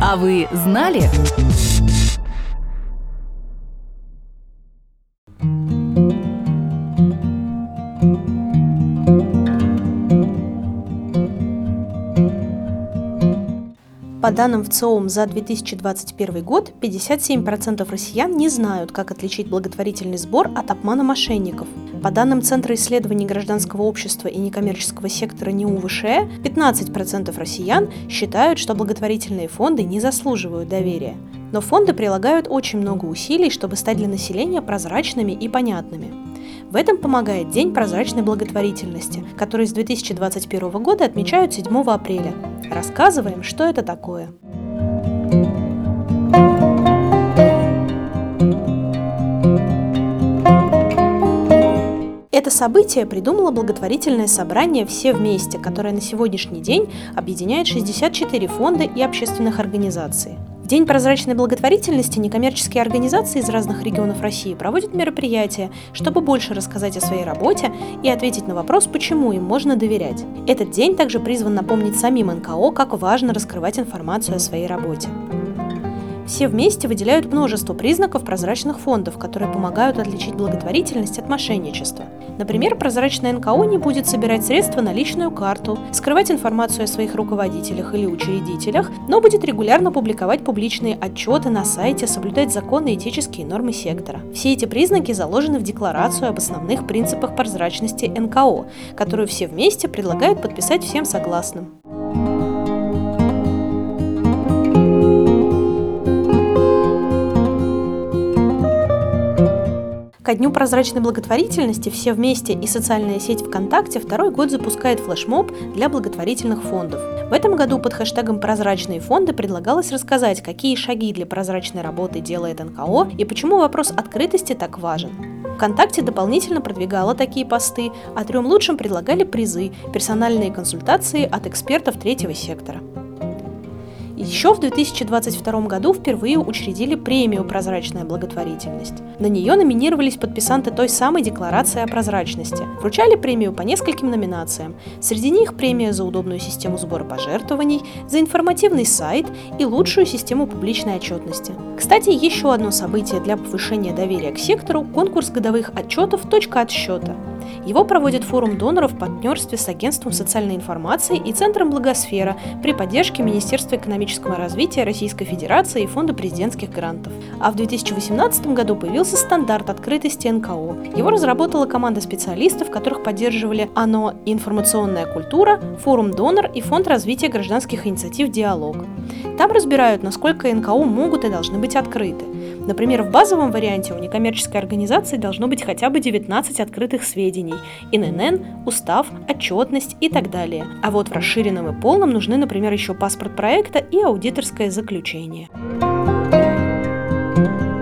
А вы знали? По данным ВЦИОМ за 2021 год, 57% россиян не знают, как отличить благотворительный сбор от обмана мошенников. По данным Центра исследований гражданского общества и некоммерческого сектора НИУ-ВШЭ, 15% россиян считают, что благотворительные фонды не заслуживают доверия. Но фонды прилагают очень много усилий, чтобы стать для населения прозрачными и понятными. В этом помогает День прозрачной благотворительности, который с 2021 года отмечают 7 апреля. Рассказываем, что это такое. Это событие придумало благотворительное собрание «Все вместе», которое на сегодняшний день объединяет 64 фонда и общественных организаций. День прозрачной благотворительности некоммерческие организации из разных регионов России проводят мероприятия, чтобы больше рассказать о своей работе и ответить на вопрос, почему им можно доверять. Этот день также призван напомнить самим НКО, как важно раскрывать информацию о своей работе. Все вместе выделяют множество признаков прозрачных фондов, которые помогают отличить благотворительность от мошенничества. Например, прозрачная НКО не будет собирать средства на личную карту, скрывать информацию о своих руководителях или учредителях, но будет регулярно публиковать публичные отчеты на сайте, соблюдать законы и этические нормы сектора. Все эти признаки заложены в Декларацию об основных принципах прозрачности НКО, которую все вместе предлагают подписать всем согласным. Ко Дню прозрачной благотворительности «Все вместе» и социальная сеть ВКонтакте второй год запускает флешмоб для благотворительных фондов. В этом году под хэштегом «Прозрачные фонды» предлагалось рассказать, какие шаги для прозрачной работы делает НКО и почему вопрос открытости так важен. ВКонтакте дополнительно продвигала такие посты, а трем лучшим предлагали призы, персональные консультации от экспертов третьего сектора. Еще в 2022 году впервые учредили премию «Прозрачная благотворительность». На нее номинировались подписанты той самой декларации о прозрачности. Вручали премию по нескольким номинациям. Среди них премия за удобную систему сбора пожертвований, за информативный сайт и лучшую систему публичной отчетности. Кстати, еще одно событие для повышения доверия к сектору – конкурс годовых отчетов «Точка отсчета». Его проводит форум доноров в партнерстве с Агентством социальной информации и Центром Благосфера при поддержке Министерства экономического развития Российской Федерации и Фонда президентских грантов. А в 2018 году появился стандарт открытости НКО. Его разработала команда специалистов, которых поддерживали ОНО «Информационная культура», форум «Донор» и Фонд развития гражданских инициатив «Диалог». Там разбирают, насколько НКО могут и должны быть открыты. Например, в базовом варианте у некоммерческой организации должно быть хотя бы 19 открытых сведений – ИНН, устав, отчетность и так далее. А вот в расширенном и полном нужны, например, еще паспорт проекта и аудиторское заключение. thank you